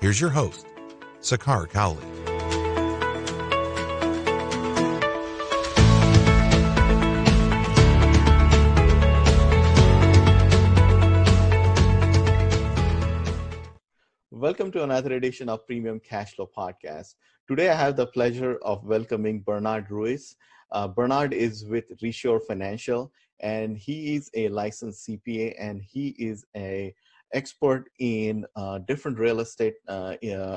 Here's your host, Sakar Cowley. Welcome to another edition of Premium Cash Flow Podcast. Today, I have the pleasure of welcoming Bernard Ruiz. Uh, Bernard is with Reshore Financial, and he is a licensed CPA, and he is a expert in uh, different real estate uh,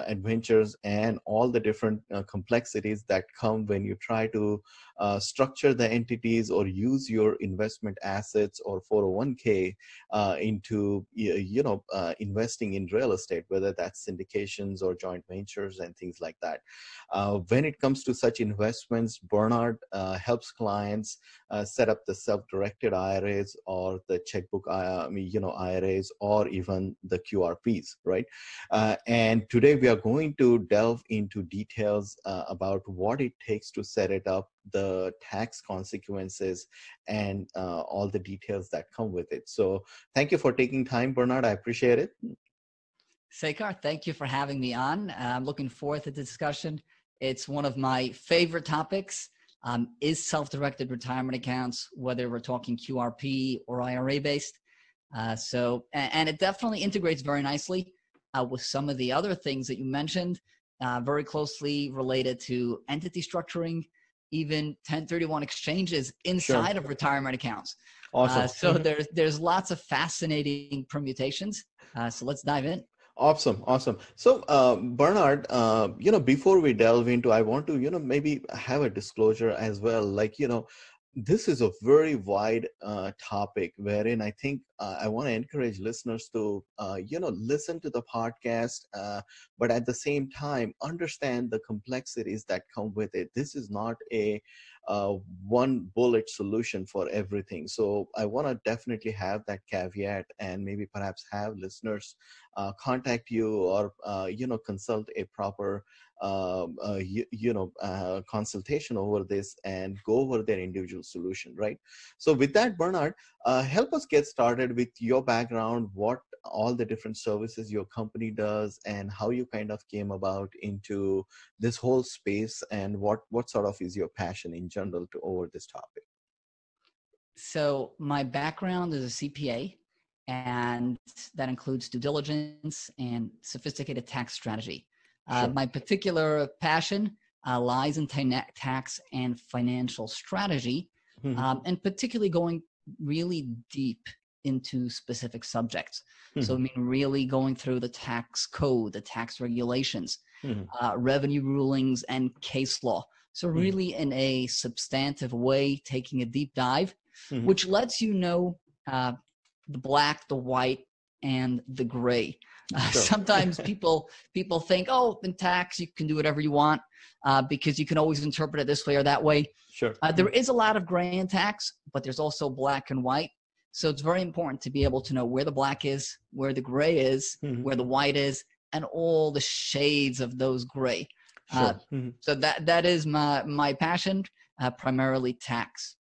adventures and all the different uh, complexities that come when you try to uh, structure the entities or use your investment assets or 401k uh, into you know investing in real estate whether that's syndications or joint ventures and things like that when it comes to such investments bernard helps clients set up the self-directed iras or the checkbook you know iras or even the QRPs, right? Uh, and today we are going to delve into details uh, about what it takes to set it up, the tax consequences, and uh, all the details that come with it. So thank you for taking time, Bernard. I appreciate it. Sekar, thank you for having me on. I'm looking forward to the discussion. It's one of my favorite topics. Um, is self-directed retirement accounts, whether we're talking QRP or IRA based. Uh, so, and, it definitely integrates very nicely uh, with some of the other things that you mentioned, uh, very closely related to entity structuring, even 1031 exchanges inside sure. of retirement accounts. Awesome. Uh, so mm-hmm. there's there's lots of fascinating permutations. Uh, so let's dive in. Awesome, awesome. So, uh, Bernard, uh, you know, before we delve into, I want to, you know, maybe have a disclosure as well. Like, you know, this is a very wide uh, topic wherein i think uh, i want to encourage listeners to uh, you know listen to the podcast uh, but at the same time understand the complexities that come with it. This is not a uh, one bullet solution for everything. So i want to definitely have that caveat and maybe perhaps have listeners uh, contact you or you know consult a proper um, uh, you, you, know uh, consultation over this and go over their individual solution right? So with that bernard uh, help us get started with your background what all the different services your company does and how you kind of came about into this whole space and what what sort of is your passion in general to over this topic? So my background is a cpa and that includes due diligence and sophisticated tax strategy uh, my particular passion uh, lies in tax and financial strategy, mm-hmm. um, and particularly going really deep into specific subjects. Mm-hmm. So, I mean, really going through the tax code, the tax regulations, mm-hmm. uh, revenue rulings, and case law. So, mm-hmm. really, in a substantive way, taking a deep dive, mm-hmm. which lets you know uh, the black, the white, and the gray. Uh, sure. sometimes people people think, oh, in tax you can do whatever you want uh, because you can always interpret it this way or that way. Sure. Uh, there is a lot of gray in tax, but there's also black and white. So it's very important to be able to know where the black is, where the gray is, mm-hmm. where the white is, and all the shades of those gray. Sure. Uh, mm-hmm. So that that is my my passion, uh, primarily tax.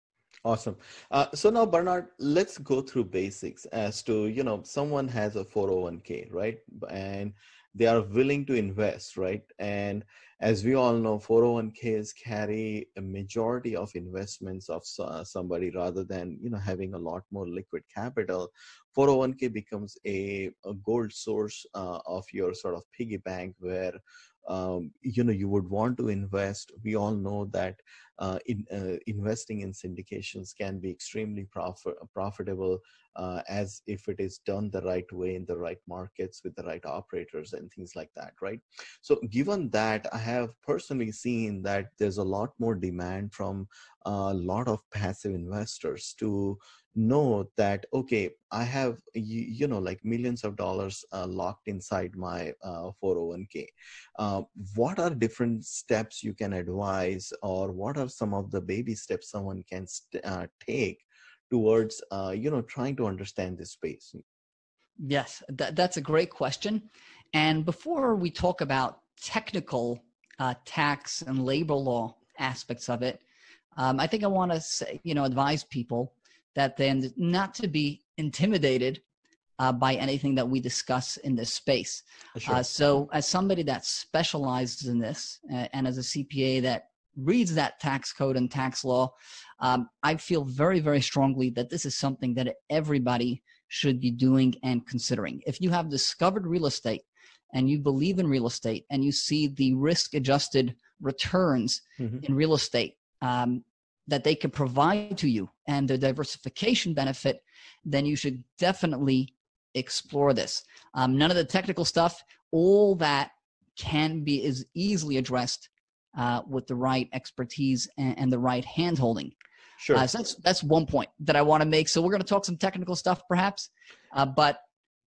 Awesome. Uh, so now, Bernard, let's go through basics as to, you know, someone has a 401k, right? And they are willing to invest, right? And as we all know, 401ks carry a majority of investments of uh, somebody rather than, you know, having a lot more liquid capital. 401k becomes a, a gold source uh, of your sort of piggy bank where um, you know you would want to invest we all know that uh, in, uh, investing in syndications can be extremely prof- profitable uh, as if it is done the right way in the right markets with the right operators and things like that, right? So given that, I have personally seen that there's a lot more demand from a lot of passive investors to know that okay i have you, you know like millions of dollars uh, locked inside my uh, 401k uh, what are different steps you can advise or what are some of the baby steps someone can uh, take towards uh, you know trying to understand this space? Yes th- that's a great question. And before we talk about technical uh, tax and labor law aspects of it um, i think i want to say you know advise people that then not to be intimidated uh, by anything that we discuss in this space. Sure. Uh, so, as somebody that specializes in this, uh, and as a CPA that reads that tax code and tax law, um, I feel very, very strongly that this is something that everybody should be doing and considering. If you have discovered real estate and you believe in real estate and you see the risk adjusted returns mm-hmm. in real estate, um, that they can provide to you and the diversification benefit, then you should definitely explore this. Um, none of the technical stuff, all that can be is easily addressed uh, with the right expertise and, and the right handholding. Sure. Uh, so that's that's one point that I want to make. So we're going to talk some technical stuff, perhaps, uh, but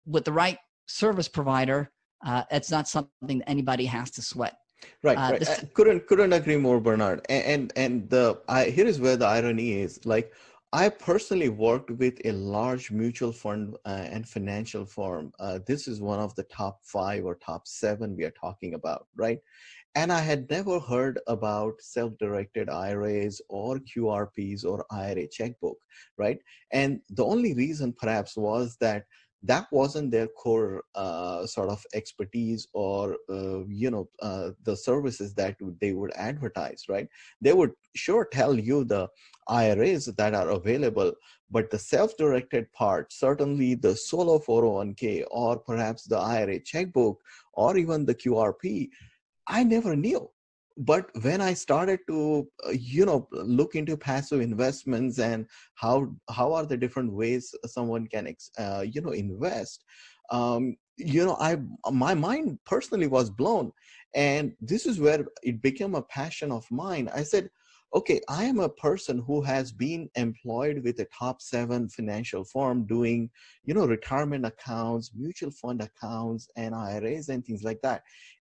with the right service provider, uh, it's not something that anybody has to sweat. Right, uh, right. This... couldn't couldn't agree more, Bernard. And and, the I, here is where the irony is. Like I personally worked with a large mutual fund uh, and financial firm. Uh, this is one of the top five or top seven we are talking about, right? And I had never heard about self-directed IRAs or QRPs or IRA checkbook, right? And the only reason perhaps was that that wasn't their core uh, sort of expertise or uh, you know uh, the services that they would advertise right? They would sure tell you the iras that are available but the self-directed part certainly the solo 401k or perhaps the ira checkbook or even the qrp i never knew but when i started to uh, you know look into passive investments and how how are the different ways someone can uh, you know invest um, you know i my mind personally was blown. And this is where it became a passion of mine. I said okay i am a person who has been employed with a top 7 financial firm doing you know retirement accounts mutual fund accounts and iras and things like that.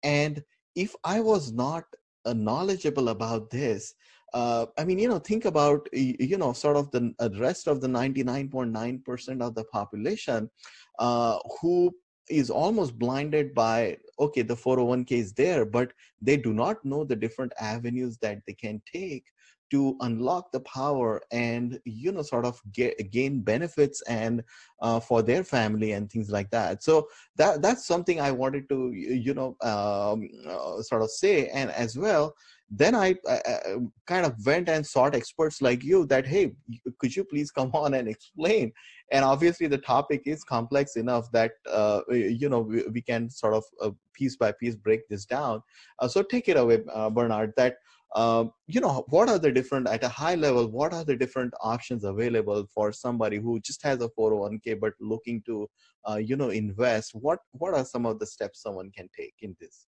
And if i was not knowledgeable about this uh, i mean you know think about you know sort of the uh, rest of the 99.9% of the population uh, who is almost blinded by okay the 401k is there but they do not know the different avenues that they can take to unlock the power and you know sort of get, gain benefits and uh, for their family and things like that. So that that's something i wanted to you know um, uh, sort of say. And as well then I, I, I, kind of went and sought experts like you that hey could you please come on and explain? And obviously the topic is complex enough that uh, you know we, we, can sort of uh, piece by piece break this down. Uh, so take it away uh, bernard that um, you know what are the different at a high level what are the different options available for somebody who just has a 401k but looking to uh, you know invest? What what are some of the steps someone can take in this?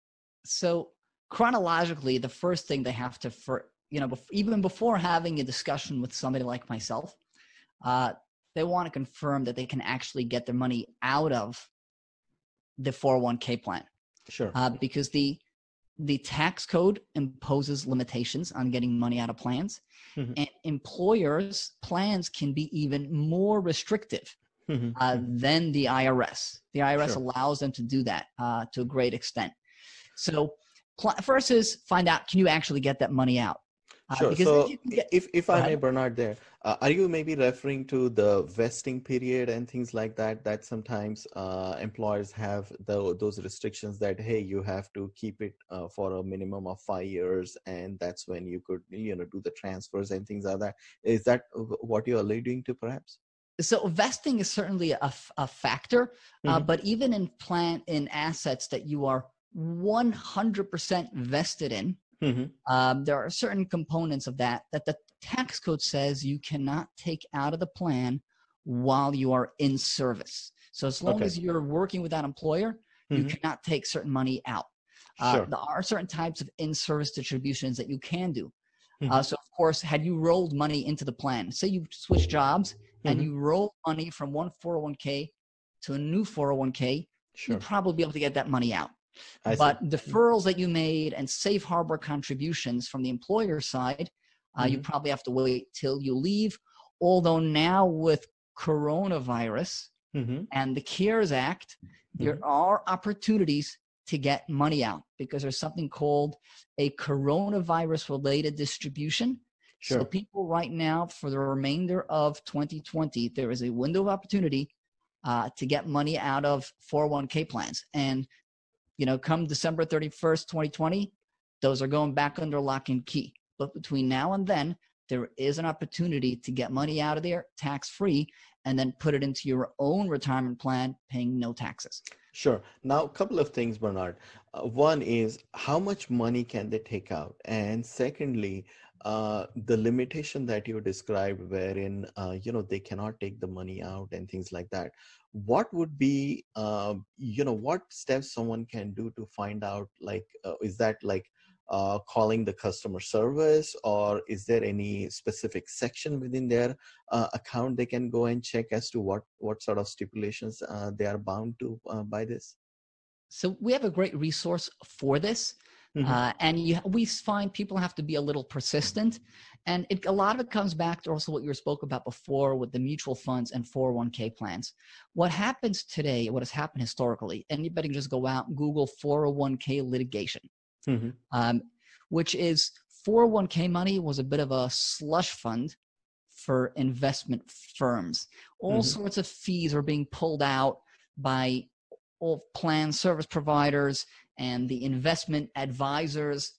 So chronologically the first thing they have to for you know even before having a discussion with somebody like myself uh, they want to confirm that they can actually get their money out of the 401k plan. Sure. Uh, because the the tax code imposes limitations on getting money out of plans mm-hmm. and employers plans can be even more restrictive mm-hmm. uh, mm-hmm. than the irs the irs sure. allows them to do that uh, to a great extent so pl- first is find out can you actually get that money out uh, sure. so get, if, if I may, Bernard, there, uh, are you maybe referring to the vesting period and things like that? That sometimes uh, employers have the, those restrictions that hey, you have to keep it uh, for a minimum of five years, and that's when you could you know do the transfers and things like that. Is that what you're alluding to, perhaps? so vesting is certainly a, a factor uh, mm-hmm. but even in plant in assets that you are 100% vested in Mm-hmm. Um, there are certain components of that that the tax code says you cannot take out of the plan while you are in service. So as long Okay. as you're working with that employer, you Mhm. cannot take certain money out. Uh, Sure. there are certain types of in-service distributions that you can do. Mhm. Uh, so of course, had you rolled money into the plan, say you switch jobs and Mhm. you roll money from one 401k to a new 401k, Sure. you'd probably be able to get that money out. I see. but deferrals that you made and safe harbor contributions from the employer side, uh, you Mhm. probably have to wait till you leave. Although now with coronavirus Mhm. and the CARES Act, there are opportunities to get money out because there's something called a coronavirus related distribution. Sure. So people right now, for the remainder of 2020, there is a window of opportunity uh, to get money out of 401k plans. And, you know, come December 31st, 2020, those are going back under lock and key. But between now and then, there is an opportunity to get money out of there tax free and then put it into your own retirement plan paying no taxes. Sure. Now, a couple of things, Bernard. Uh, one is how much money can they take out? And secondly, uh, the limitation that you described, wherein uh, you know they cannot take the money out and things like that. What would be, uh, you know, what steps someone can do to find out? Like, uh, is that like uh, calling the customer service, or is there any specific section within their uh, account they can go and check as to what what sort of stipulations they are bound to by this? So we have a great resource for this. Mhm. Uh, and you, we find people have to be a little persistent. And it, a lot of it comes back to also what you spoke about before with the mutual funds and 401k plans. What happens today, what has happened historically, anybody can just go out and Google 401k litigation, Mhm. um, which is 401k money was a bit of a slush fund for investment firms. All Mhm. sorts of fees are being pulled out by all plan service providers and the investment advisors.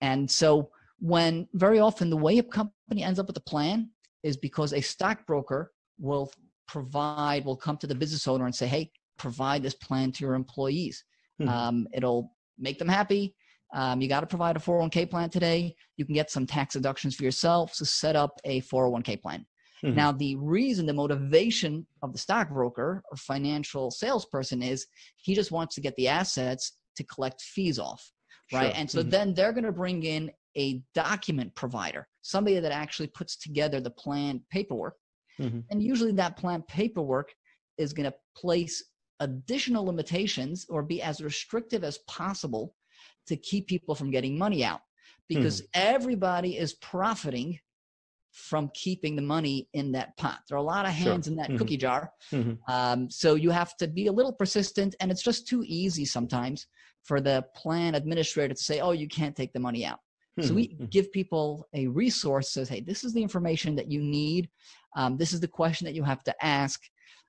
And so when very often the way a company ends up with a plan is because a stockbroker will provide, will come to the business owner and say, hey, provide this plan to your employees. Mhm. Um, it'll make them happy. Um, you got to provide a 401k plan today. You can get some tax deductions for yourself. So set up a 401k plan. Mhm. Now, the reason, the motivation of the stockbroker or financial salesperson is he just wants to get the assets to collect fees off, right? Sure. And so Mhm. then they're going to bring in a document provider, somebody that actually puts together the plan paperwork. Mhm. And usually that plan paperwork is going to place additional limitations or be as restrictive as possible to keep people from getting money out because everybody is profiting from keeping the money in that pot. There are a lot of Sure. hands in that Mhm. cookie jar. Mhm. Um, so you have to be a little persistent, and it's just too easy sometimes for the plan administrator to say, "Oh, you can't take the money out." So we Mhm. give people a resource says, "Hey, this is the information that you need. Um, this is the question that you have to ask.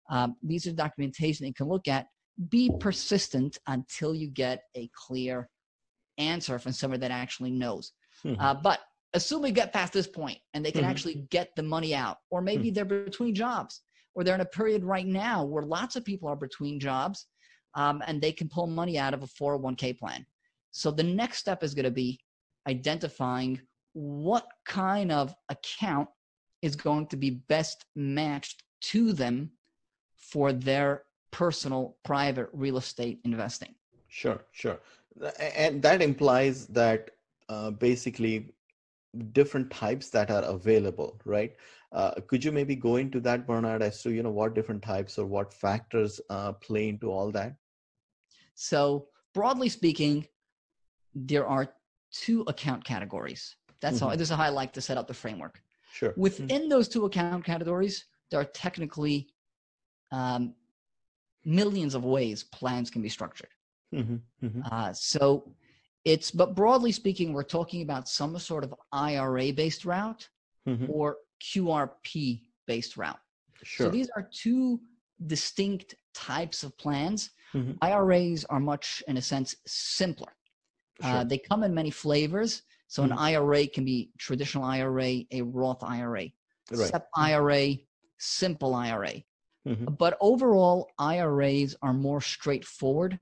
Um, these are documentation that you can look at. Be persistent until you get a clear answer from someone that actually knows." Mhm. Uh, but assume we get past this point and they can Mhm. actually get the money out, or maybe Hmm. they're between jobs, or they're in a period right now where lots of people are between jobs um, and they can pull money out of a 401k plan. So the next step is going to be identifying what kind of account is going to be best matched to them for their personal private real estate investing. Sure, sure. And that implies that uh, basically different types that are available, right? Uh, could you maybe go into that, Bernard, as to you know what different types or what factors uh, play into all that? So, broadly speaking, there are two account categories. That's how Mhm. this is how I like to set up the framework. Sure. Within those two account categories, there are technically um, millions of ways plans can be structured. Mhm, mhm. Uh, so it's, but broadly speaking, we're talking about some sort of IRA based route Mhm. or QRP based route. Sure. So these are two distinct types of plans. Mhm. IRAs are much, in a sense, simpler. Uh, Sure. they come in many flavors. So an Mhm. IRA can be traditional IRA, a Roth IRA, Right. SEP IRA, simple IRA. Mhm. But overall, IRAs are more straightforward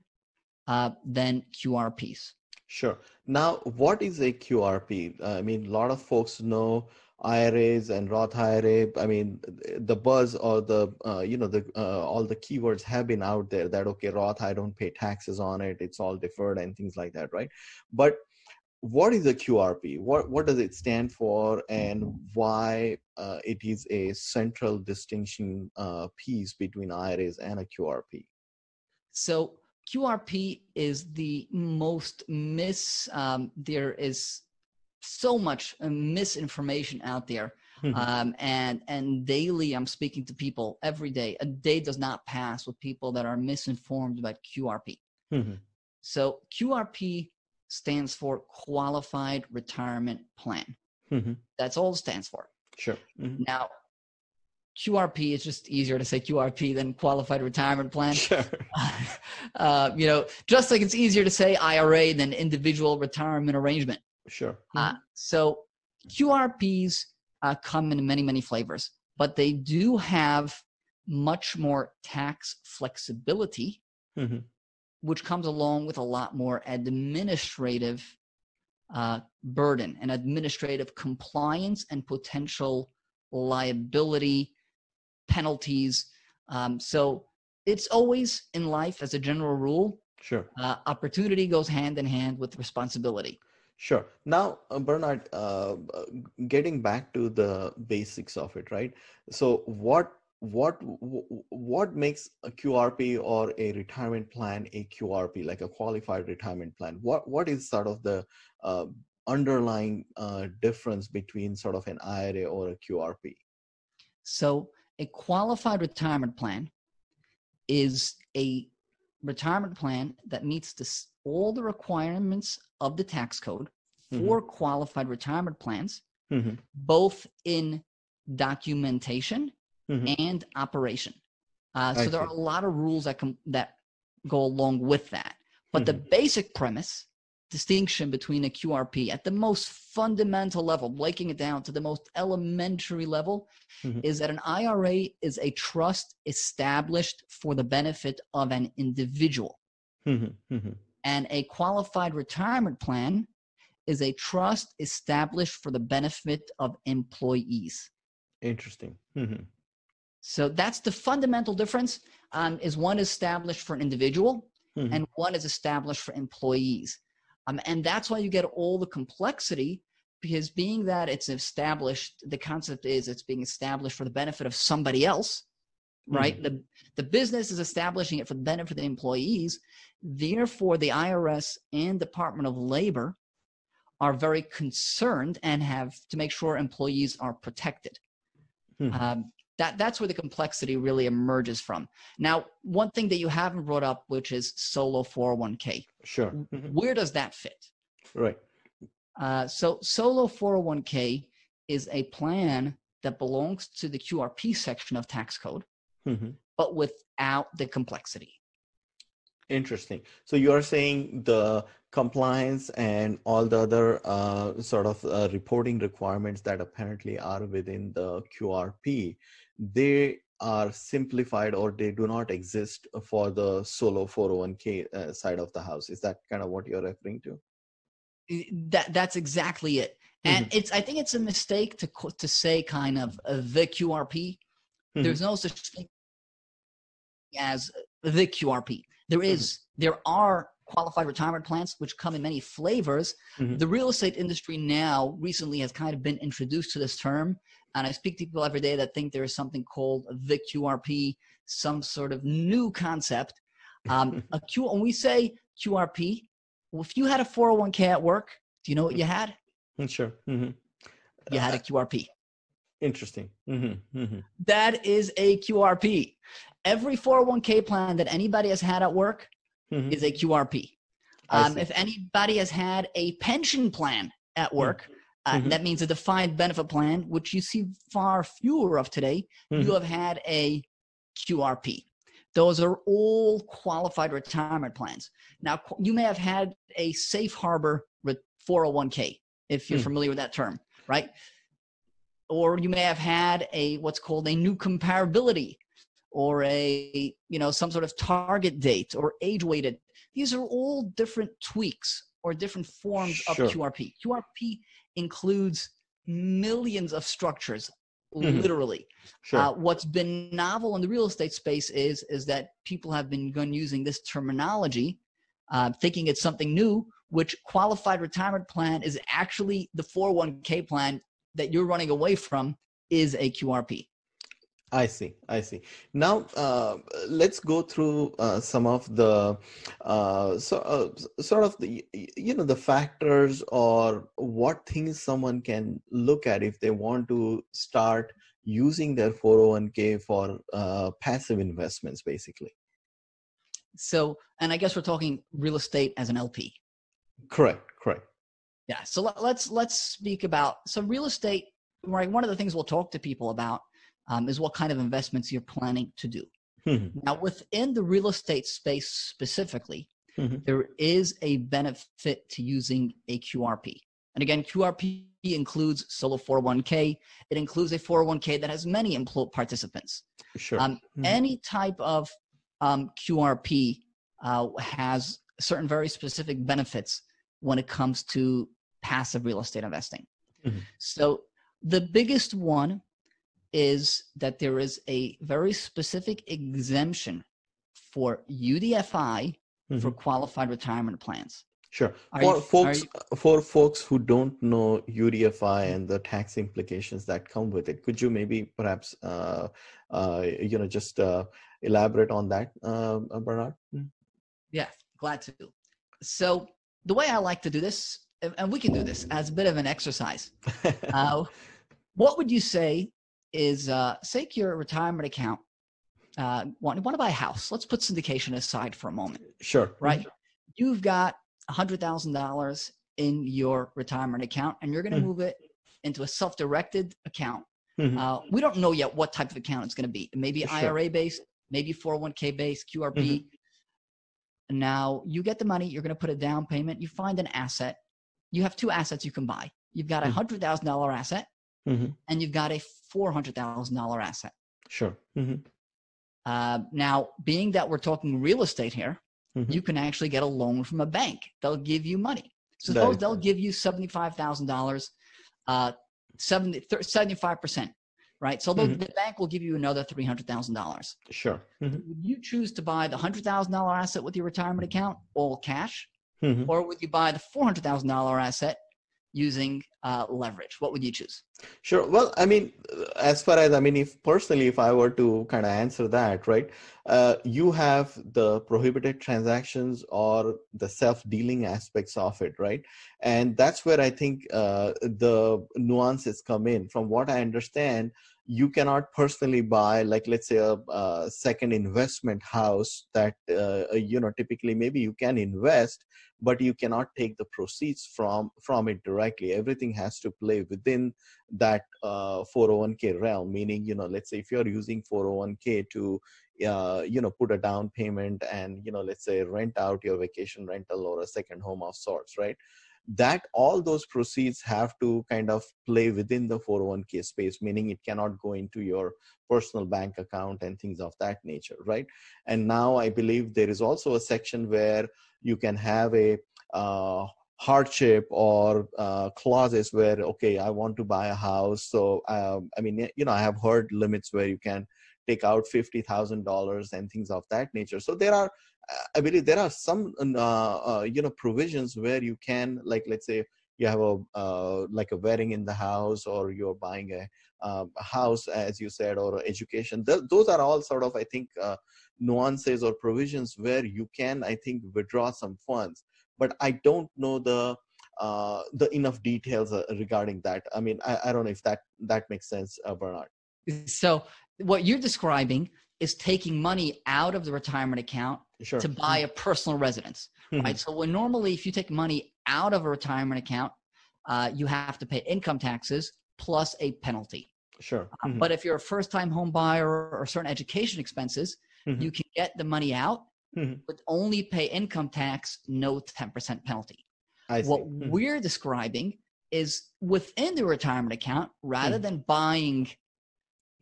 uh, than QRPs. Sure. Now, what is a QRP? Uh, I mean, a lot of folks know IRAs and Roth IRA. I mean, the buzz or the uh, you know the uh, all the keywords have been out there that okay, Roth I don't pay taxes on it. It's all deferred and things like that, right? But what is a QRP? What what does it stand for, and why uh, it is a central distinction uh, piece between IRAs and a QRP? So QRP is the most mis. Um, there is so much misinformation out there. Mm-hmm. Um, and and daily I'm speaking to people every day. A day does not pass with people that are misinformed about QRP. Mm-hmm. So QRP stands for Qualified Retirement Plan. Mm-hmm. That's all it stands for. Sure. Mm-hmm. Now, QRP is just easier to say QRP than Qualified Retirement Plan. Sure. Uh, you know, just like it's easier to say IRA than Individual Retirement Arrangement. Sure. Uh, so QRPs uh, come in many, many flavors, but they do have much more tax flexibility, mm-hmm. which comes along with a lot more administrative uh, burden and administrative compliance and potential liability penalties. Um, so it's always in life, as a general rule, sure, uh, opportunity goes hand in hand with responsibility. Sure. Now, uh, Bernard, uh, getting back to the basics of it, right? So, what what what makes a QRP or a retirement plan a QRP, like a qualified retirement plan? What what is sort of the uh, underlying uh, difference between sort of an IRA or a QRP? So, a qualified retirement plan is a retirement plan that meets this, all the requirements of the tax code for mm-hmm. qualified retirement plans, mm-hmm. both in documentation mm-hmm. and operation. Uh, so there are a lot of rules that come that go along with that. But the mm-hmm. basic premise distinction between a QRP at the most fundamental level, breaking it down to the most elementary level, mm-hmm. is that an IRA is a trust established for the benefit of an individual. Mm-hmm. Mm-hmm. And a qualified retirement plan is a trust established for the benefit of employees. Interesting. Mm-hmm. So that's the fundamental difference. Um, is one established for an individual, mm-hmm. and one is established for employees. Um, and that's why you get all the complexity because being that it's established, the concept is it's being established for the benefit of somebody else, right? Mm-hmm. The, the business is establishing it for the benefit of the employees. Therefore, the IRS and Department of Labor are very concerned and have to make sure employees are protected. Mm-hmm. Um, that, that's where the complexity really emerges from. Now, one thing that you haven't brought up, which is solo 401k. Sure. Mm-hmm. Where does that fit? Right. Uh, so, solo 401k is a plan that belongs to the QRP section of tax code, mm-hmm. but without the complexity. Interesting. So you're saying the compliance and all the other uh, sort of uh, reporting requirements that apparently are within the QRP they are simplified or they do not exist for the solo 401k uh, side of the house is that kind of what you're referring to that that's exactly it and mm-hmm. it's i think it's a mistake to to say kind of uh, the qrp mm-hmm. there's no such thing as the qrp there is, mm-hmm. mm-hmm. there are qualified retirement plans which come in many flavors mm-hmm. the real estate industry now recently has kind of been introduced to this term and I speak to people every day that think there is something called the QRP, some sort of new concept. Um, a Q, when we say QRP, if you had a 401k at work, do you know what you had? Mm, sure. Mm-hmm. You had a uh, QRP. Interesting. Mm-hmm. Mm-hmm. That is a QRP. Every 401k plan that anybody has had at work mm-hmm. is a QRP. Um, if anybody has had a pension plan at work, mm-hmm. Uh, mm-hmm. That means a defined benefit plan, which you see far fewer of today. Mm-hmm. You have had a QRP. Those are all qualified retirement plans. Now, you may have had a safe harbor with 401k, if you're mm. familiar with that term, right? Or you may have had a what's called a new comparability or a you know some sort of target date or age weighted these are all different tweaks or different forms sure. of qrp qrp includes millions of structures, mm-hmm. literally. Sure. Uh, what's been novel in the real estate space is is that people have been going using this terminology, uh, thinking it's something new. Which qualified retirement plan is actually the 401k plan that you're running away from is a QRP. I see. I see. Now, uh, let's go through uh, some of the uh, so, uh, sort of the you know the factors or what things someone can look at if they want to start using their 401k for uh, passive investments, basically. So, and I guess we're talking real estate as an LP. Correct. Correct. Yeah. So let, let's let's speak about so real estate. Right. One of the things we'll talk to people about um, is what kind of investments you're planning to do. Mm-hmm. Now, within the real estate space specifically, mm-hmm. there is a benefit to using a QRP. And again, QRP includes solo 401k. It includes a 401k that has many employee participants. Sure. Um, mm-hmm. Any type of um, QRP uh, has certain very specific benefits when it comes to passive real estate investing. Mm-hmm. So the biggest one is that there is a very specific exemption for UDFI mm-hmm. for qualified retirement plans. Sure. Are for you, folks, you, for folks who don't know UDFI and the tax implications that come with it, could you maybe perhaps, uh, uh, you know, just uh, elaborate on that, uh, Bernard? Hmm. Yeah, glad to. So the way I like to do this, and we can do this as a bit of an exercise. Uh, what would you say is uh, take your retirement account. Uh, want, want to buy a house? Let's put syndication aside for a moment. Sure. Right. You've got a hundred thousand dollars in your retirement account, and you're going to mm-hmm. move it into a self-directed account. Mm-hmm. Uh, we don't know yet what type of account it's going to be. Maybe sure. IRA based, maybe 401k based, QRP. Mm-hmm. Now you get the money. You're going to put a down payment. You find an asset. You have two assets you can buy. You've got a mm-hmm. hundred thousand dollar asset mm-hmm. and you've got a $400,000 asset. Sure. Mm-hmm. Uh, now, being that we're talking real estate here, mm-hmm. you can actually get a loan from a bank. They'll give you money. Suppose they'll give you $75,000, uh, 70, 75%, right? So mm-hmm. the bank will give you another $300,000. Sure. Mm-hmm. Would you choose to buy the $100,000 asset with your retirement account, all cash? Mm-hmm. Or would you buy the $400,000 asset using uh, leverage? What would you choose? Sure. Well, I mean, as far as I mean, if personally, if I were to kind of answer that, right, uh, you have the prohibited transactions or the self-dealing aspects of it, right, and that's where I think uh, the nuances come in. From what I understand, you cannot personally buy like let's say a, a second investment house that uh, you know typically maybe you can invest but you cannot take the proceeds from from it directly. Everything has to play within that uh, 401k realm meaning you know let's say if you're using 401k to uh, you know put a down payment and you know let's say rent out your vacation rental or a second home of sorts right that all those proceeds have to kind of play within the 401k space meaning it cannot go into your personal bank account and things of that nature right? And now i believe there is also a section where you can have a uh, hardship or uh, clauses where okay i want to buy a house so um, i mean you know i have heard limits where you can take out $50000 and things of that nature. So there are i believe there are some uh, uh, you know provisions where you can like let's say you have a uh, like a wedding in the house or you're buying a, a house as you said or education. Th- those are all sort of i think uh, nuances or provisions where you can i think withdraw some funds. But i don't know the uh, the enough details uh, regarding that. I mean I, I, don't know if that that makes sense uh, bernard. So what you're describing is taking money out of the retirement account sure. to buy a personal residence mm-hmm. right so when normally if you take money out of a retirement account uh, you have to pay income taxes plus a penalty sure uh, mm-hmm. but if you're a first time home buyer or certain education expenses mm-hmm. you can get the money out mm-hmm. but only pay income tax, no 10% penalty. What mm-hmm. we're describing is within the retirement account, rather mm-hmm. than buying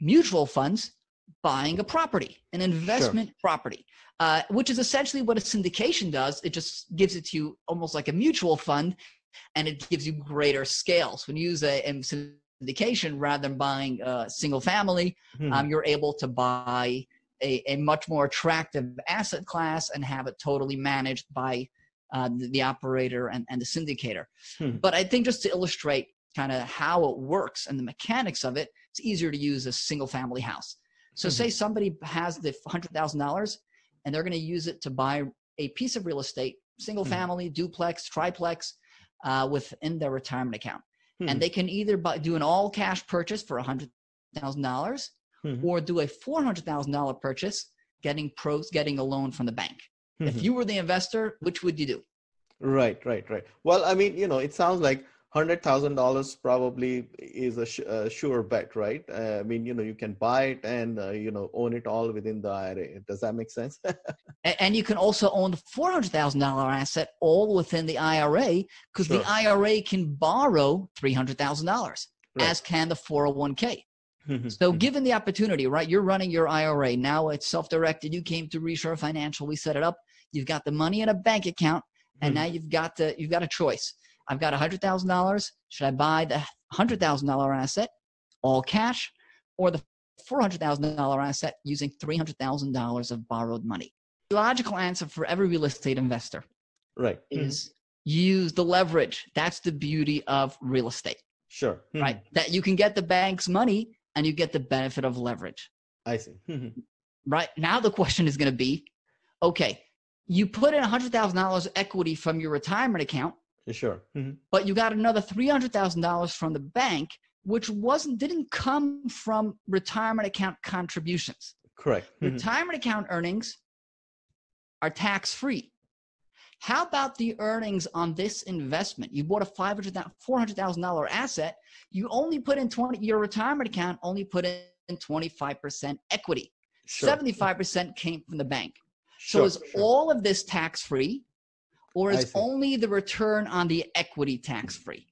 mutual funds, buying a property, an investment sure. property, uh, which is essentially what a syndication does. It just gives it to you almost like a mutual fund and it gives you greater scales. When you use a, a syndication rather than buying a single family, mm-hmm. um, you're able to buy a, a, much more attractive asset class and have it totally managed by uh, the, the, operator and, and the syndicator. Hmm. But I think just to illustrate kind of how it works and the mechanics of it, it's easier to use a single family house. So, mm-hmm. say somebody has the $100,000 and they're going to use it to buy a piece of real estate, single mm-hmm. family, duplex, triplex, uh, within their retirement account. Mm-hmm. And they can either buy, do an all cash purchase for $100,000 mm-hmm. or do a $400,000 purchase, getting pros, getting a loan from the bank. If mm-hmm. you were the investor, which would you do? Right, right, right. Well, I mean, you know, it sounds like hundred thousand dollars probably is a, sh- a, sure bet, right? Uh, I mean, you know, you can buy it and uh, you know own it all within the IRA. Does that make sense? and, you can also own the four hundred thousand dollar asset all within the IRA because sure. the IRA can borrow three hundred thousand dollars, as can the four hundred oh one k. Mm-hmm. So, mm-hmm. given the opportunity, right, you're running your IRA now. It's self-directed. You came to Reshore Financial. We set it up. You've got the money in a bank account, and mm-hmm. now you've got the you've got a choice I've got $100,000. Should I buy the $100,000 asset, all cash, or the $400,000 asset using $300,000 of borrowed money? The logical answer for every real estate investor right. is mm-hmm. use the leverage. That's the beauty of real estate. Sure. Mm-hmm. Right. That you can get the bank's money and you get the benefit of leverage. I see. Mm-hmm. right. Now the question is going to be okay, you put in $100,000 equity from your retirement account Sure. Mm-hmm. But you got another three hundred thousand dollars from the bank, which wasn't didn't come from retirement account contributions. Correct. Mm-hmm. Retirement account earnings are tax free. How about the earnings on this investment? You bought a five hundred four hundred thousand dollar asset. You only put in twenty. Your retirement account only put in twenty five percent equity. Sure. Seventy five percent came from the bank. Sure, so is sure. all of this tax free? Or is only the return on the equity tax free?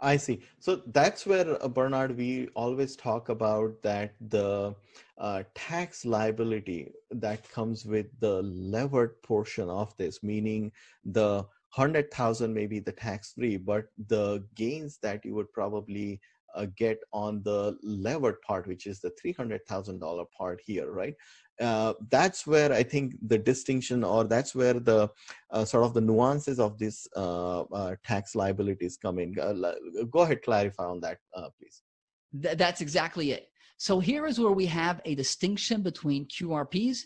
I see. So that's where, uh, Bernard, we always talk about that the uh, tax liability that comes with the levered portion of this, meaning the 100,000 may be the tax free, but the gains that you would probably uh, get on the levered part, which is the $300,000 part here, right? Uh, that's where I think the distinction, or that's where the uh, sort of the nuances of this uh, uh tax liabilities come in. Uh, go ahead, clarify on that, uh, please. Th- that's exactly it. So here is where we have a distinction between QRPs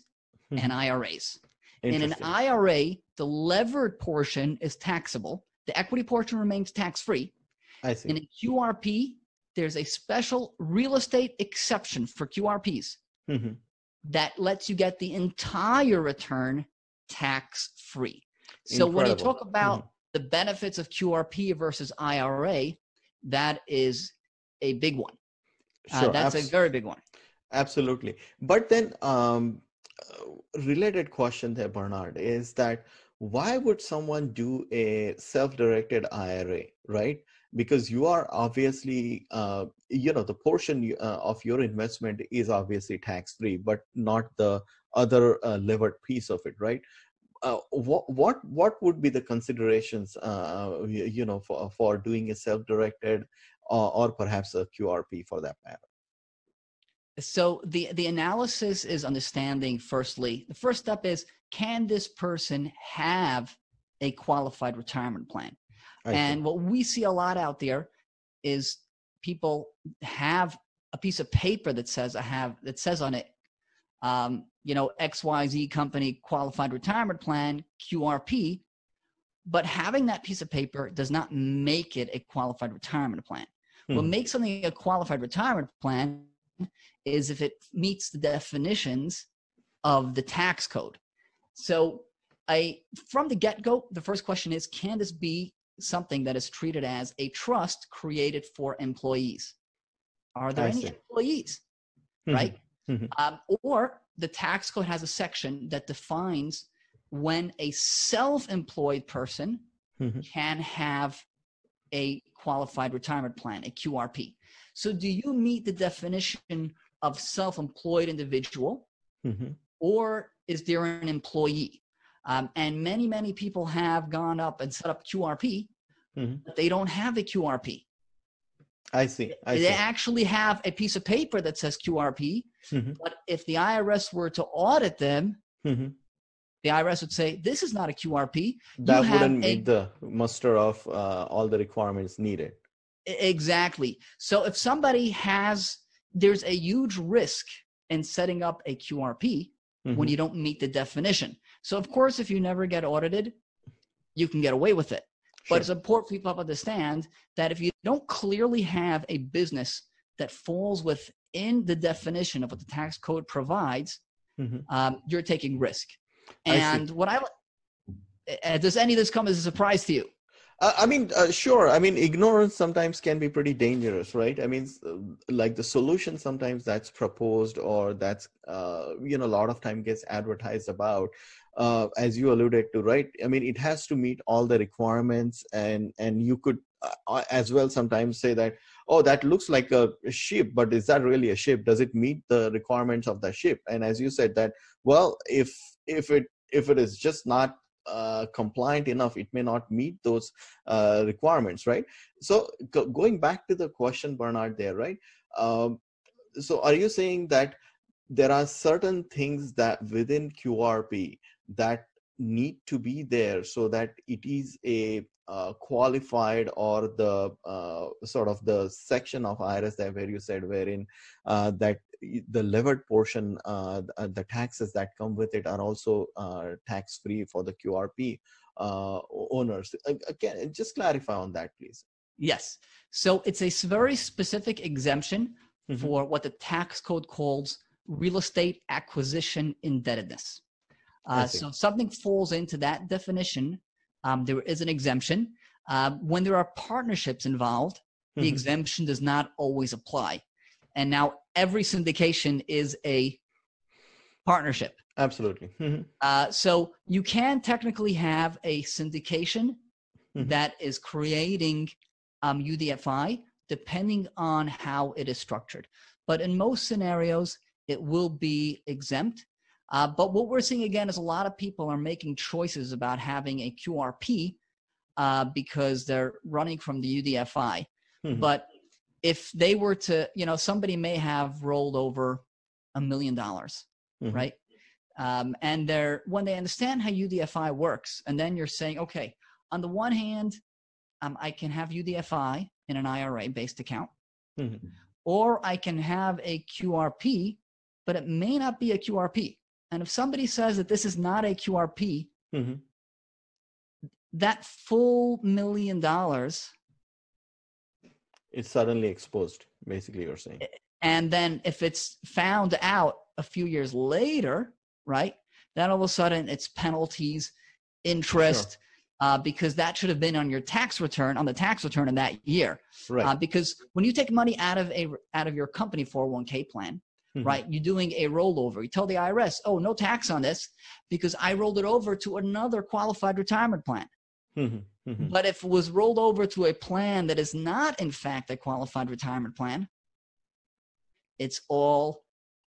hmm. and IRAs. In an IRA, the levered portion is taxable. The equity portion remains tax free. I see. In a QRP, there's a special real estate exception for QRPs. Mm-hmm that lets you get the entire return tax free. So Incredible. when you talk about mm-hmm. the benefits of QRP versus IRA, that is a big one. Uh, sure, uh, that's abs- a very big one. Absolutely. But then, um, related question there, Bernard, is that why would someone do a self-directed IRA, right? Because you are obviously uh, you know the portion uh, of your investment is obviously tax free but not the other uh, levered piece of it right? Uh, what what what would be the considerations uh, you know for for doing a self directed or, or perhaps a qrp for that matter? So the the analysis is understanding firstly the first step is can this person have a qualified retirement plan and what we see a lot out there is people have a piece of paper that says I have that says on it, um, you know, XYZ company qualified retirement plan, QRP, but having that piece of paper does not make it a qualified retirement plan. Hmm. What makes something a qualified retirement plan is if it meets the definitions of the tax code. So I from the get-go, the first question is can this be something that is treated as a trust created for employees. Are there I any see. employees? Mm-hmm. Right? Mm-hmm. Um, or the tax code has a section that defines when a self employed person mm-hmm. can have a qualified retirement plan, a QRP. So, do you meet the definition of self employed individual, mm-hmm. or is there an employee? Um, and many, many people have gone up and set up QRP, mm-hmm. but they don't have a QRP. I see. I they see. actually have a piece of paper that says QRP, mm-hmm. but if the IRS were to audit them, mm-hmm. the IRS would say this is not a QRP. That you wouldn't meet the muster of uh, all the requirements needed. Exactly. So if somebody has, there's a huge risk in setting up a QRP when mm-hmm. you don't meet the definition. So of course, if you never get audited, you can get away with it. Sure. But it's important for people to understand that if you don't clearly have a business that falls within the definition of what the tax code provides, mm-hmm. um, you're taking risk. And what I uh, does any of this come as a surprise to you? Uh, I mean, uh, sure. I mean, ignorance sometimes can be pretty dangerous, right? I mean, like the solution sometimes that's proposed or that's, uh, you know, a lot of time gets advertised about uh, as you alluded to, right? I mean, it has to meet all the requirements, and and you could uh, uh, as well sometimes say that, oh, that looks like a ship, but is that really a ship? Does it meet the requirements of the ship? And as you said that, well, if if it if it is just not uh, compliant enough, it may not meet those uh, requirements, right? So go- going back to the question, Bernard, there, right? Um, so are you saying that there are certain things that within QRP that need to be there so that it is a uh, qualified or the uh, sort of the section of IRS that where you said wherein uh, that the levered portion uh, uh, the taxes that come with it are also uh, tax free for the QRP owners. Again, just clarify on that, please. Yes. So it's a very specific exemption mm-hmm. for what the tax code calls real estate acquisition indebtedness. Uh, so something falls into that definition. Um, there is an exemption. Uh, when there are partnerships involved, mm-hmm. the exemption does not always apply. And now every syndication is a partnership. Absolutely. Mm-hmm. Uh, so you can technically have a syndication mm-hmm. that is creating um, UDFI depending on how it is structured. But in most scenarios, it will be exempt uh, but what we're seeing again is a lot of people are making choices about having a QRP uh, because they're running from the UDFI. Mm-hmm. But if they were to, you know, somebody may have rolled over a million dollars, mm-hmm. right? Um, and they're when they understand how UDFI works, and then you're saying, okay, on the one hand, um, I can have UDFI in an IRA-based account, mm-hmm. or I can have a QRP, but it may not be a QRP. And if somebody says that this is not a QRP, mm-hmm. that full million dollars is suddenly exposed, basically, you're saying. And then if it's found out a few years later, right, then all of a sudden it's penalties, interest. Sure. Uh, because that should have been on your tax return on the tax return in that year. Right. Uh, because when you take money out of a out of your company 401k plan, mm-hmm. right? You're doing a rollover. You tell the IRS, oh, no tax on this because I rolled it over to another qualified retirement plan. Mm-hmm. Mm-hmm. But if it was rolled over to a plan that is not, in fact, a qualified retirement plan, it's all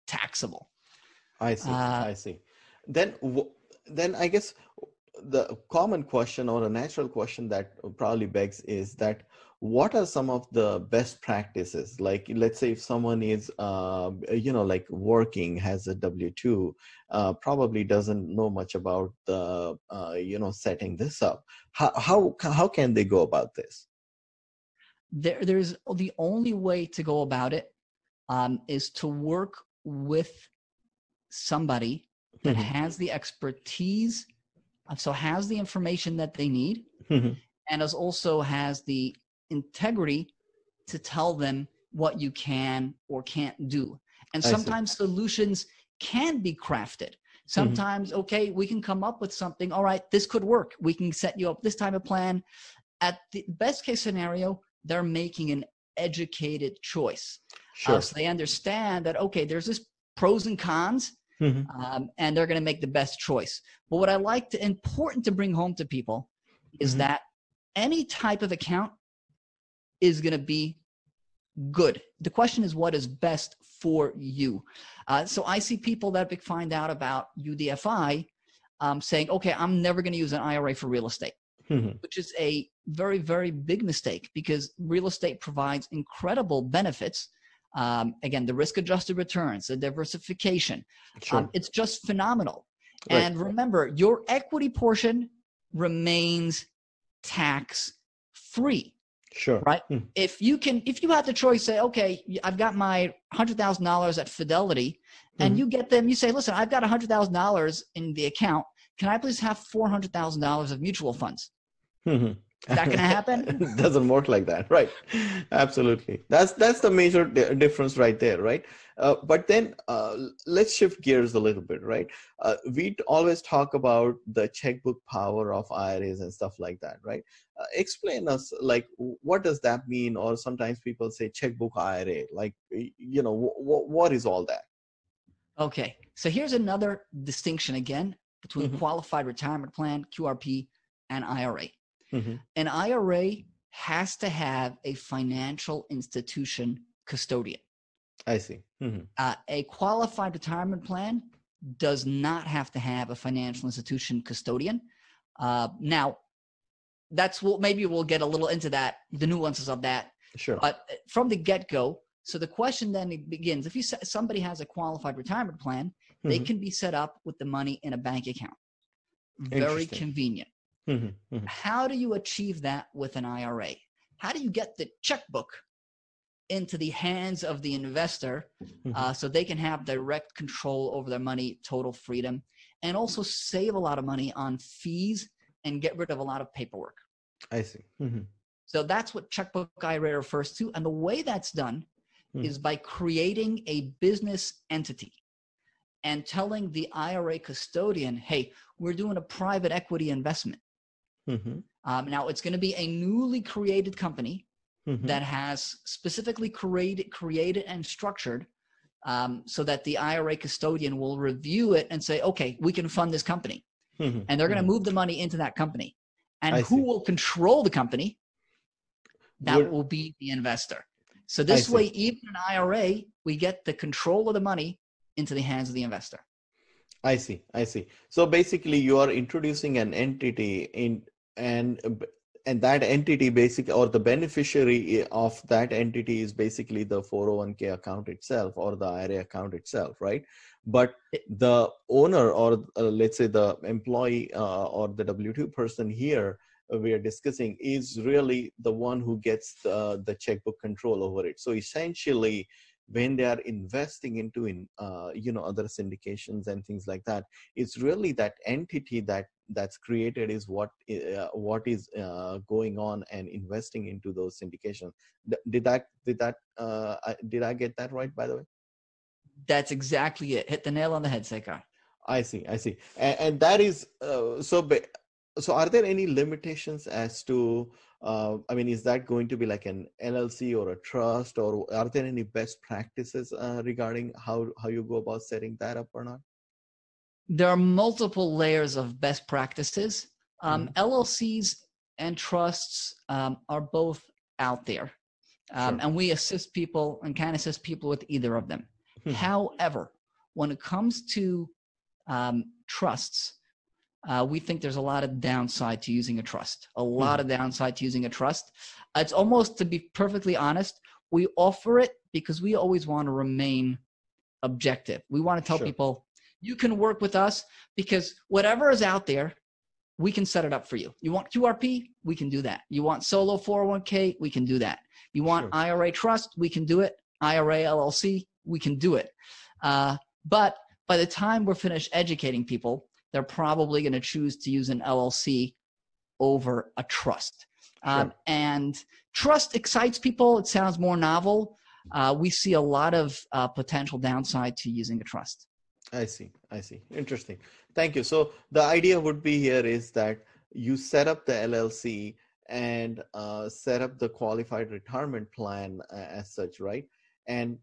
taxable. I see. Uh, I see. Then, then I guess the common question or a natural question that probably begs is that what are some of the best practices? Like let's say if someone is uh, you know like working has a w2 uh, probably doesn't know much about the uh, you know setting this up. How, how how can they go about this? There there's the only way to go about it um, is to work with somebody that mm-hmm. has the expertise so has the information that they need mm-hmm. and as also has the integrity to tell them what you can or can't do. And sometimes solutions can be crafted. Mm-hmm. Sometimes, mm-hmm. okay, we can come up with something. All right, this could work. We can set you up this type of plan. At the best case scenario, they're making an educated choice. Sure. Uh, so they understand that, okay, there's this pros and cons, mm-hmm. um, and they're going to make the best choice. But what I like to, important to bring home to people is mm-hmm. that any type of account is going to be good. The question is what is best for you. Uh, so I see people that find out about UDFI um, saying, okay, I'm never going to use an IRA for real estate. mm-hmm. which is a very, very big mistake because real estate provides incredible benefits. Um, again, the risk adjusted returns, the diversification. Sure. Um, it's just phenomenal. Right. And remember, your equity portion remains tax free. Sure. Right. Hmm. If you can, if you had the choice, say, okay, I've got my hundred thousand dollars at Fidelity, and mm-hmm. you get them, you say, listen, I've got a hundred thousand dollars in the account. Can I please have four hundred thousand dollars of mutual funds? Mm-hmm. Is that going to happen? doesn't work like that, right? Absolutely. That's that's the major di- difference right there, right? Uh, but then uh, let's shift gears a little bit, right? Uh, we always talk about the checkbook power of IRAs and stuff like that, right? Uh, explain us, like, what does that mean? Or sometimes people say checkbook IRA, like, you know, w- w- what is all that? Okay, so here's another distinction again between mm-hmm. qualified retirement plan, QRP, and IRA. Mm-hmm. An IRA has to have a financial institution custodian. I see. Mm-hmm. Uh, a qualified retirement plan does not have to have a financial institution custodian. Uh, now, that's what maybe we'll get a little into that, the nuances of that. Sure. But uh, from the get go, so the question then begins: If you somebody has a qualified retirement plan, mm-hmm. they can be set up with the money in a bank account. Very convenient. Mm-hmm, mm-hmm. How do you achieve that with an IRA? How do you get the checkbook into the hands of the investor mm-hmm. uh, so they can have direct control over their money, total freedom, and also save a lot of money on fees and get rid of a lot of paperwork? I see. Mm-hmm. So that's what checkbook IRA refers to. And the way that's done mm-hmm. is by creating a business entity and telling the IRA custodian, hey, we're doing a private equity investment. Mm-hmm. Um, now it's going to be a newly created company mm-hmm. that has specifically created, created and structured um, so that the IRA custodian will review it and say, okay, we can fund this company. Mm-hmm. And they're going to mm-hmm. move the money into that company. And I who see. will control the company? That Would, will be the investor. So this way, even an IRA, we get the control of the money into the hands of the investor. I see. I see. So basically, you are introducing an entity in and and that entity basically or the beneficiary of that entity is basically the 401k account itself or the ira account itself right? But the owner or uh, let's say the employee uh, or the w2 person here uh, we are discussing is really the one who gets the, the checkbook control over it. So essentially when they are investing into in uh, you know other syndications and things like that it's really that entity that that's created is what uh, what is uh, going on and investing into those syndications. Did that did that uh, did i get that right by the way? That's exactly it. Hit the nail on the head Sekar. i see i see. And, and that is uh, so so are there any limitations as to uh, i mean is that going to be like an llc or a trust or are there any best practices uh, regarding how how you go about setting that up or not there are multiple layers of best practices um, mm-hmm. llcs and trusts um, are both out there um, sure. and we assist people and can assist people with either of them hmm. however when it comes to um, trusts uh, we think there's a lot of downside to using a trust, a lot mm-hmm. of downside to using a trust. It's almost, to be perfectly honest, we offer it because we always want to remain objective. We want to tell sure. people, you can work with us because whatever is out there, we can set it up for you. You want QRP? We can do that. You want solo 401k? We can do that. You want sure. IRA trust? We can do it. IRA LLC? We can do it. Uh, but by the time we're finished educating people, they're probably going to choose to use an LLC over a trust. Sure. Um, and trust excites people. It sounds more novel. Uh, we see a lot of uh, potential downside to using a trust. I see. I see. Interesting. Thank you. So the idea would be here is that you set up the LLC and uh, set up the qualified retirement plan uh, as such, right? And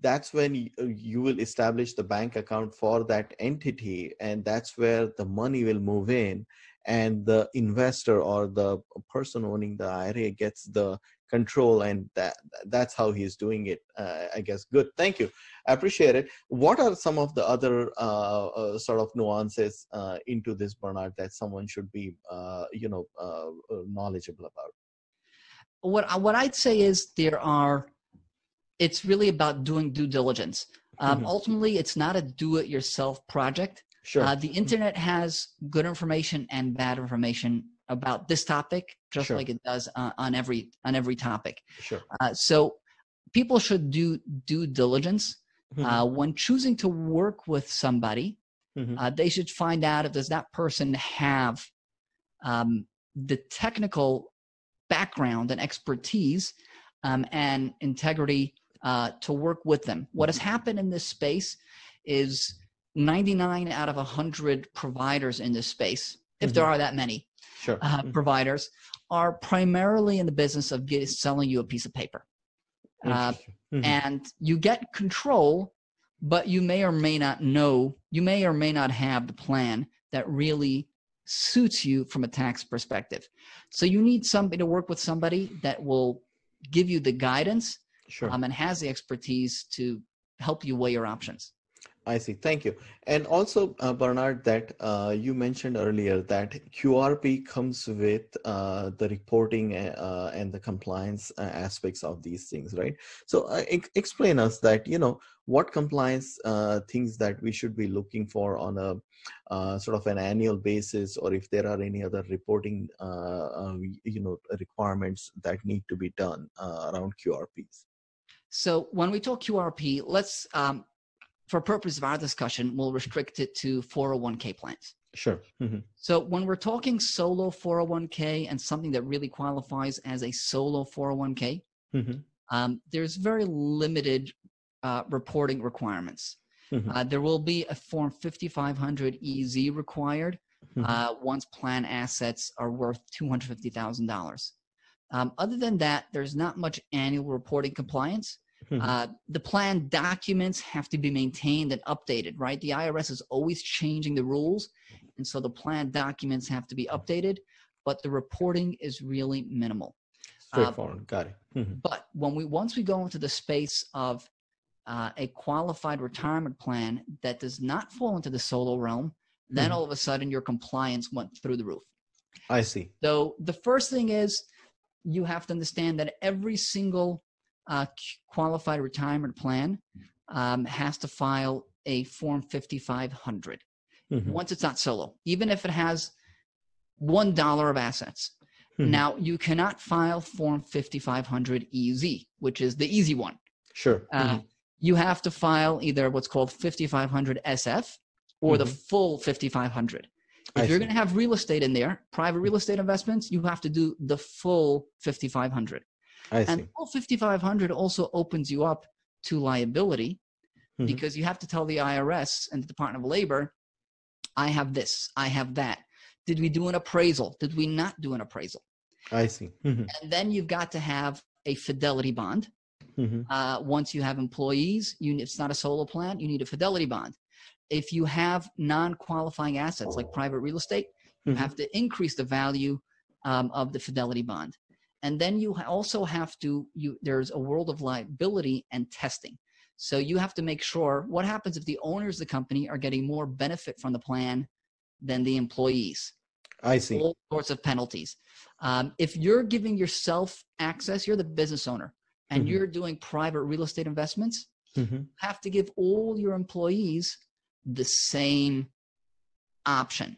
that's when uh, you, will establish the bank account for that entity and that's where the money will move in and the investor or the person owning the ira gets the control and that that's how he's doing it uh, i guess. Good. Thank you. I appreciate it. What are some of the other uh, uh, sort of nuances uh, into this bernard that someone should be uh, you know knowledgeable about? What what i'd say is there are it's really about doing due diligence um, mm-hmm. ultimately it's not a do it yourself project sure the internet has good information and bad information about this topic just sure. like it does uh, on every on every topic sure uh, so people should do due diligence mm-hmm. uh, when choosing to work with somebody mm-hmm. Uh, they should find out if does that person have um, the technical background and expertise um, and integrity uh, to work with them what has happened in this space is 99 out of 100 providers in this space if mm-hmm. there are that many sure. uh, mm-hmm. providers are primarily in the business of get, selling you a piece of paper. Uh, mm-hmm. And you get control, but you may or may not know, you may or may not have the plan that really suits you from a tax perspective. So you need somebody to work with somebody that will give you the guidance sure. um, and has the expertise to help you weigh your options. I see. Thank you. And also, uh, Bernard, that uh, you mentioned earlier that QRP comes with uh, the reporting uh, and the compliance uh, aspects of these things, right? So, uh, explain us that you know what compliance things that we should be looking for on a sort of an annual basis, or if there are any other reporting, you know, requirements that need to be done around QRPs. So, when we talk QRP, let's um, for purpose of our discussion, we'll restrict it to 401k plans. Sure. Mm-hmm. So when we're talking solo 401k and something that really qualifies as a solo 401k, mm-hmm. um, there's very limited uh, reporting requirements. Mm-hmm. Uh, there will be a Form 5500 EZ required mm-hmm. uh, once plan assets are worth $250,000. Um, other than that, there's not much annual reporting compliance. Mm-hmm. Uh, the plan documents have to be maintained and updated, right? The IRS is always changing the rules. And so the plan documents have to be updated, but the reporting is really minimal. Straightforward. Uh, Got it. Mm-hmm. But when we once we go into the space of uh, a qualified retirement plan that does not fall into the solo realm, then mm-hmm. all of a sudden your compliance went through the roof. I see. So the first thing is you have to understand that every single uh, qualified retirement plan um, has to file a Form 5500 mm-hmm. once it's not solo, even if it has one dollar of assets. Mm-hmm. Now you cannot file Form 5500 EZ, which is the easy one. Sure. Uh, mm-hmm. You have to file either what's called 5500 SF or the mm-hmm. full 5500. If I you're going to have real estate in there, private real estate investments, you have to do the full 5500. I and see. Full 5500 also opens you up to liability mm-hmm. because you have to tell the IRS and the Department of Labor, I have this, I have that. Did we do an appraisal? Did we not do an appraisal? I see. Mm-hmm. And then you've got to have a fidelity bond. Mm-hmm. Uh, once you have employees, you, it's not a solo plan, you need a fidelity bond. If you have non qualifying assets like private real estate, you mm-hmm. have to increase the value um, of the fidelity bond and then you also have to you there's a world of liability and testing so you have to make sure what happens if the owners of the company are getting more benefit from the plan than the employees i see all sorts of penalties um, if you're giving yourself access you're the business owner and mm-hmm. you're doing private real estate investments mm-hmm. have to give all your employees the same option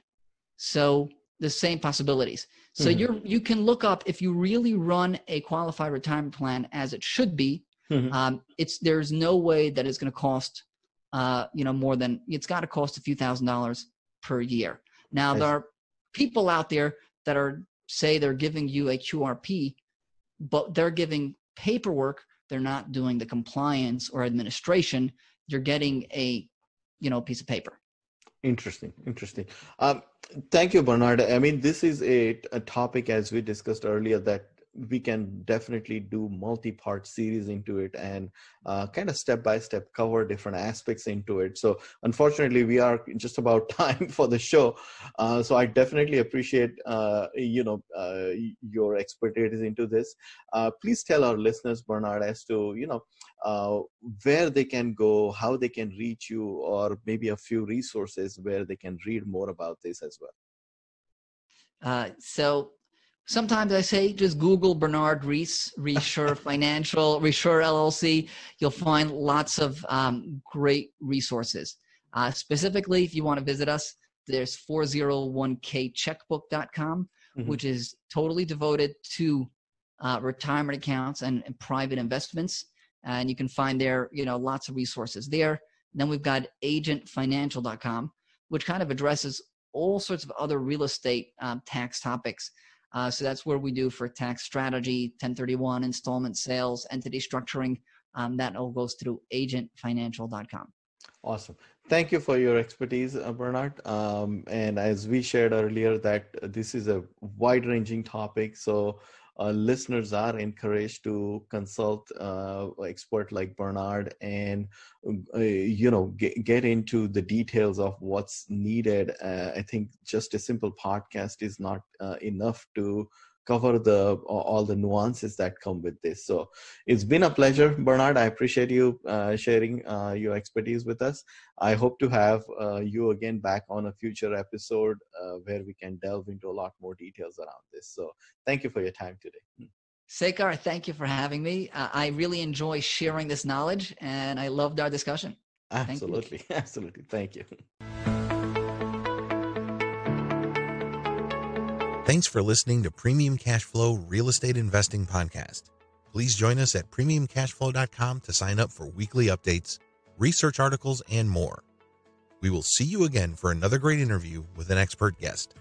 so the same possibilities so mm-hmm. you're you can look up if you really run a qualified retirement plan as it should be. Mm-hmm. Um, it's there's no way that it's going to cost uh, you know more than it's got to cost a few thousand dollars per year. Now there are people out there that are say they're giving you a QRP, but they're giving paperwork. They're not doing the compliance or administration. You're getting a you know piece of paper. Interesting, interesting. Um, thank you, Bernard. I mean, this is a, a topic, as we discussed earlier, that we can definitely do multi-part series into it and uh, kind of step by step cover different aspects into it. So unfortunately, we are just about time for the show. Uh, so I definitely appreciate uh, you know uh, your expertise into this. Uh, please tell our listeners, Bernard, as to you know uh, where they can go, how they can reach you, or maybe a few resources where they can read more about this as well. So sometimes I say just Google Bernard Reisz, Resure Financial, Resure LLC. You'll find lots of um, great resources. Uh, specifically, if you want to visit us, there's 401kcheckbook.com, mm-hmm. which is totally devoted to uh, retirement accounts and, and, private investments. And you can find there, you know, lots of resources there. And then we've got agentfinancial.com, which kind of addresses all sorts of other real estate um, tax topics. Uh, so that's where we do for tax strategy, 1031, installment sales, entity structuring. Um, that all goes through agentfinancial.com. Awesome. Thank you for your expertise, uh, Bernard. Um, and as we shared earlier, that this is a wide-ranging topic. So uh, listeners are encouraged to consult uh, expert like Bernard and uh, you know get, get into the details of what's needed. Uh, I think just a simple podcast is not uh, enough to cover the all the nuances that come with this. So it's been a pleasure, Bernard. I appreciate you uh, sharing uh, your expertise with us. I hope to have uh, you again back on a future episode uh, where we can delve into a lot more details around this. So thank you for your time today. Hmm. Sekar, thank you for having me. I really enjoy sharing this knowledge and I loved our discussion. Absolutely. Absolutely. Thank you. Thanks for listening to Premium Cashflow Real Estate Investing Podcast. Please join us at premiumcashflow.com to sign up for weekly updates, research articles, and more. We will see you again for another great interview with an expert guest.